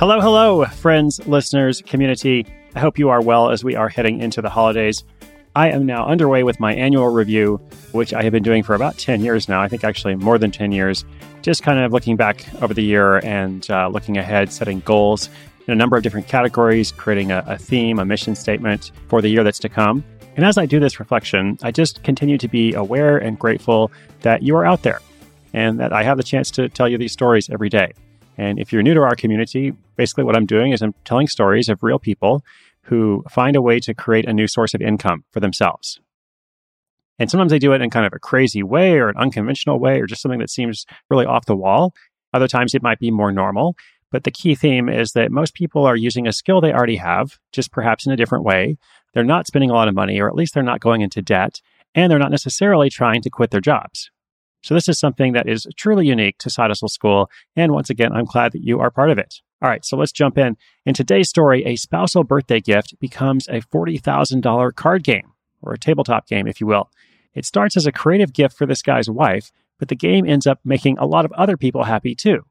Hello, hello, friends, listeners, community. I hope you are well as we are heading into the holidays. I am now underway with my annual review, which I have been doing for about 10 years now. I think actually more than 10 years. Just kind of looking back over the year and uh, looking ahead, setting goals in a number of different categories, creating a, a theme, a mission statement for the year that's to come. And as I do this reflection, I just continue to be aware and grateful that you are out there and that I have the chance to tell you these stories every day. And if you're new to our community, basically what I'm doing is I'm telling stories of real people who find a way to create a new source of income for themselves. And sometimes they do it in kind of a crazy way or an unconventional way or just something that seems really off the wall. Other times it might be more normal. But the key theme is that most people are using a skill they already have, just perhaps in a different way. They're not spending a lot of money, or at least they're not going into debt, and they're not necessarily trying to quit their jobs. So this is something that is truly unique to Side Hustle School. And once again, I'm glad that you are part of it. All right, so let's jump in. In today's story, a spousal birthday gift becomes a $40,000 card game, or a tabletop game, if you will. It starts as a creative gift for this guy's wife, but the game ends up making a lot of other people happy too.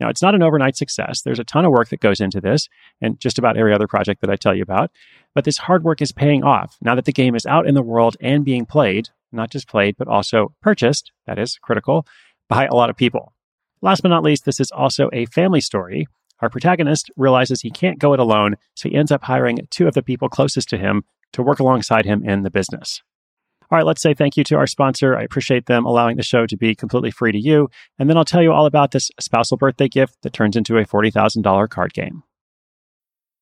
Now, it's not an overnight success. There's a ton of work that goes into this, and just about every other project that I tell you about. But this hard work is paying off now that the game is out in the world and being played not just played, but also purchased, that is critical, by a lot of people. Last but not least, this is also a family story. Our protagonist realizes he can't go it alone, so he ends up hiring two of the people closest to him to work alongside him in the business. All right, let's say thank you to our sponsor. I appreciate them allowing the show to be completely free to you. And then I'll tell you all about this spousal birthday gift that turns into a $40,000 card game.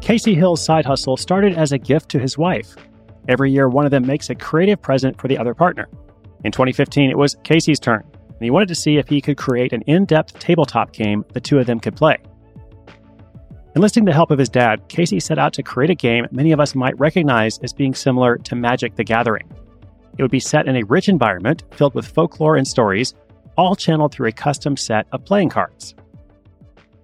Casey Hill's side hustle started as a gift to his wife. Every year, one of them makes a creative present for the other partner. In 2015, it was Casey's turn, and he wanted to see if he could create an in depth tabletop game the two of them could play. Enlisting the help of his dad, Casey set out to create a game many of us might recognize as being similar to Magic the Gathering. It would be set in a rich environment filled with folklore and stories, all channeled through a custom set of playing cards.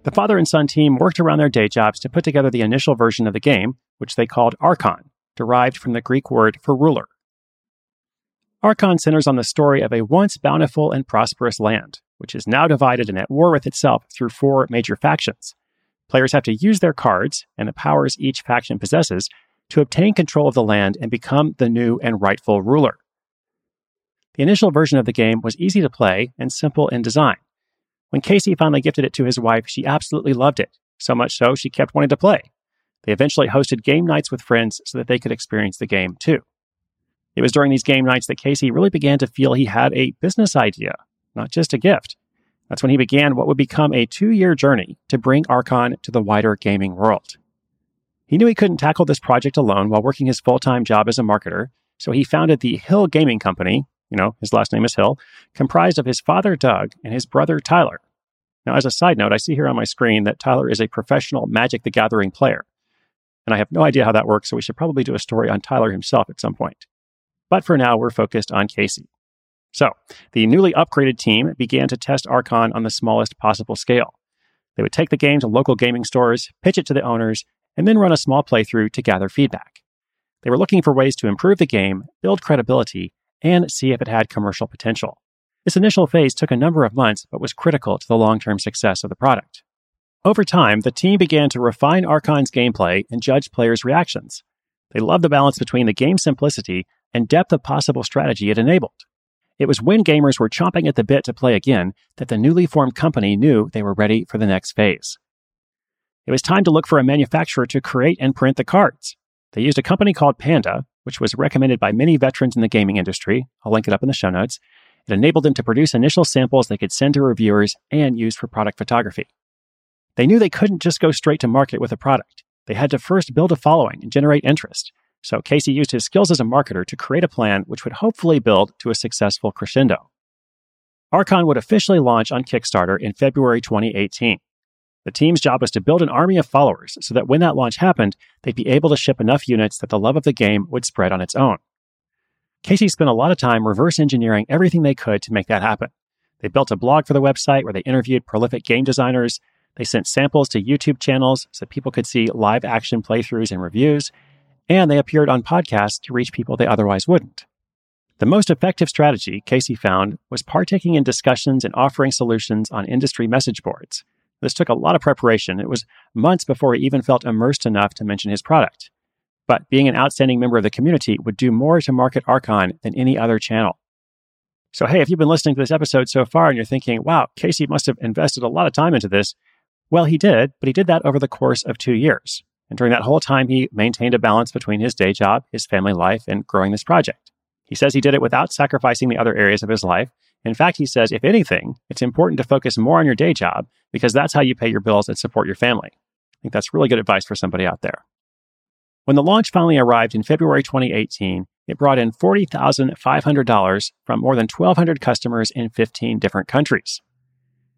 The father and son team worked around their day jobs to put together the initial version of the game, which they called Archon, derived from the Greek word for ruler. Archon centers on the story of a once bountiful and prosperous land, which is now divided and at war with itself through four major factions. Players have to use their cards and the powers each faction possesses to obtain control of the land and become the new and rightful ruler. The initial version of the game was easy to play and simple in design. When Casey finally gifted it to his wife, she absolutely loved it, so much so she kept wanting to play. They eventually hosted game nights with friends so that they could experience the game too. It was during these game nights that Casey really began to feel he had a business idea, not just a gift. That's when he began what would become a two year journey to bring Archon to the wider gaming world. He knew he couldn't tackle this project alone while working his full time job as a marketer, so he founded the Hill Gaming Company, you know, his last name is Hill, comprised of his father, Doug, and his brother, Tyler. Now, as a side note, I see here on my screen that Tyler is a professional Magic the Gathering player. And I have no idea how that works, so we should probably do a story on Tyler himself at some point. But for now, we're focused on Casey. So, the newly upgraded team began to test Archon on the smallest possible scale. They would take the game to local gaming stores, pitch it to the owners, and then run a small playthrough to gather feedback. They were looking for ways to improve the game, build credibility, and see if it had commercial potential. This initial phase took a number of months, but was critical to the long term success of the product. Over time, the team began to refine Archon's gameplay and judge players' reactions. They loved the balance between the game's simplicity and depth of possible strategy it enabled. It was when gamers were chomping at the bit to play again that the newly formed company knew they were ready for the next phase. It was time to look for a manufacturer to create and print the cards. They used a company called Panda, which was recommended by many veterans in the gaming industry. I'll link it up in the show notes. It enabled them to produce initial samples they could send to reviewers and use for product photography. They knew they couldn't just go straight to market with a product. They had to first build a following and generate interest. So Casey used his skills as a marketer to create a plan which would hopefully build to a successful crescendo. Archon would officially launch on Kickstarter in February 2018. The team's job was to build an army of followers so that when that launch happened, they'd be able to ship enough units that the love of the game would spread on its own. Casey spent a lot of time reverse engineering everything they could to make that happen. They built a blog for the website where they interviewed prolific game designers. They sent samples to YouTube channels so people could see live action playthroughs and reviews. And they appeared on podcasts to reach people they otherwise wouldn't. The most effective strategy, Casey found, was partaking in discussions and offering solutions on industry message boards. This took a lot of preparation. It was months before he even felt immersed enough to mention his product. But being an outstanding member of the community would do more to market Archon than any other channel. So, hey, if you've been listening to this episode so far and you're thinking, wow, Casey must have invested a lot of time into this, well, he did, but he did that over the course of two years. And during that whole time, he maintained a balance between his day job, his family life, and growing this project. He says he did it without sacrificing the other areas of his life in fact, he says, if anything, it's important to focus more on your day job because that's how you pay your bills and support your family. I think that's really good advice for somebody out there. When the launch finally arrived in February 2018, it brought in $40,500 from more than 1,200 customers in 15 different countries.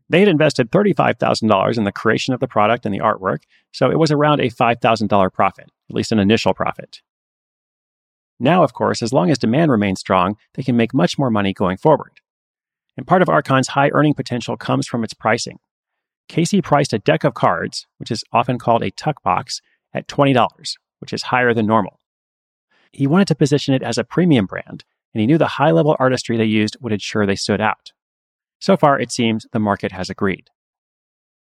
They had invested $35,000 in the creation of the product and the artwork, so it was around a $5,000 profit, at least an initial profit. Now, of course, as long as demand remains strong, they can make much more money going forward. And part of Archon's high earning potential comes from its pricing. Casey priced a deck of cards, which is often called a tuck box, at $20, which is higher than normal. He wanted to position it as a premium brand, and he knew the high level artistry they used would ensure they stood out. So far, it seems the market has agreed.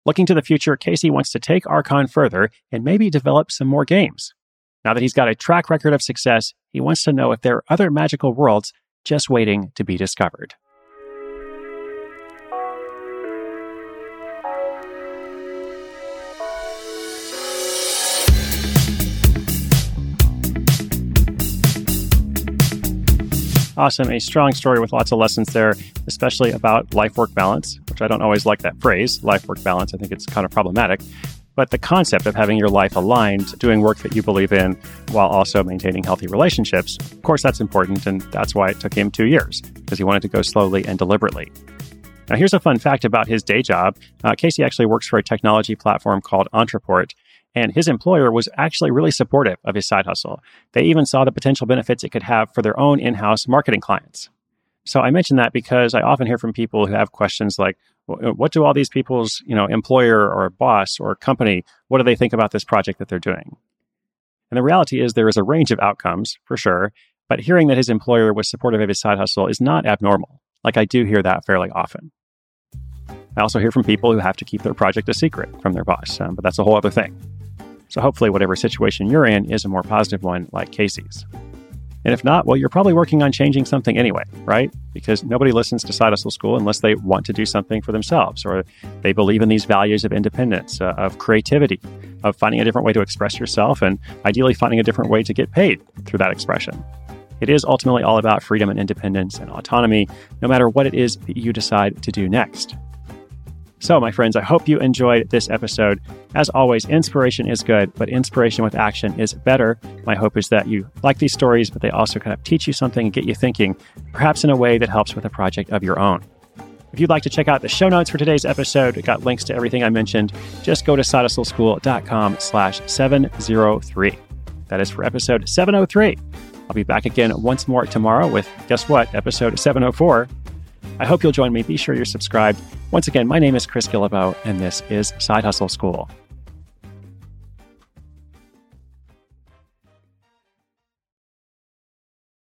Looking to the future, Casey wants to take Archon further and maybe develop some more games. Now that he's got a track record of success, he wants to know if there are other magical worlds just waiting to be discovered. Awesome. A strong story with lots of lessons there, especially about life work balance, which I don't always like that phrase, life work balance. I think it's kind of problematic. But the concept of having your life aligned, doing work that you believe in, while also maintaining healthy relationships, of course, that's important. And that's why it took him two years, because he wanted to go slowly and deliberately. Now, here's a fun fact about his day job. Uh, Casey actually works for a technology platform called Ontraport, and his employer was actually really supportive of his side hustle. They even saw the potential benefits it could have for their own in house marketing clients. So I mention that because I often hear from people who have questions like, what do all these people's, you know, employer or boss or company, what do they think about this project that they're doing? And the reality is there is a range of outcomes for sure, but hearing that his employer was supportive of his side hustle is not abnormal. Like I do hear that fairly often. I also hear from people who have to keep their project a secret from their boss, um, but that's a whole other thing. So hopefully, whatever situation you're in is a more positive one like Casey's. And if not, well, you're probably working on changing something anyway, right? Because nobody listens to Side Hustle School unless they want to do something for themselves or they believe in these values of independence, uh, of creativity, of finding a different way to express yourself, and ideally finding a different way to get paid through that expression. It is ultimately all about freedom and independence and autonomy, no matter what it is that you decide to do next. So, my friends, I hope you enjoyed this episode. As always, inspiration is good, but inspiration with action is better. My hope is that you like these stories, but they also kind of teach you something and get you thinking, perhaps in a way that helps with a project of your own. If you'd like to check out the show notes for today's episode, it got links to everything I mentioned, just go to sidehustleschool.com slash 703. That is for episode 703. I'll be back again once more tomorrow with, guess what, episode 704. I hope you'll join me. Be sure you're subscribed. Once again, my name is Chris Guillebeau, and this is Side Hustle School.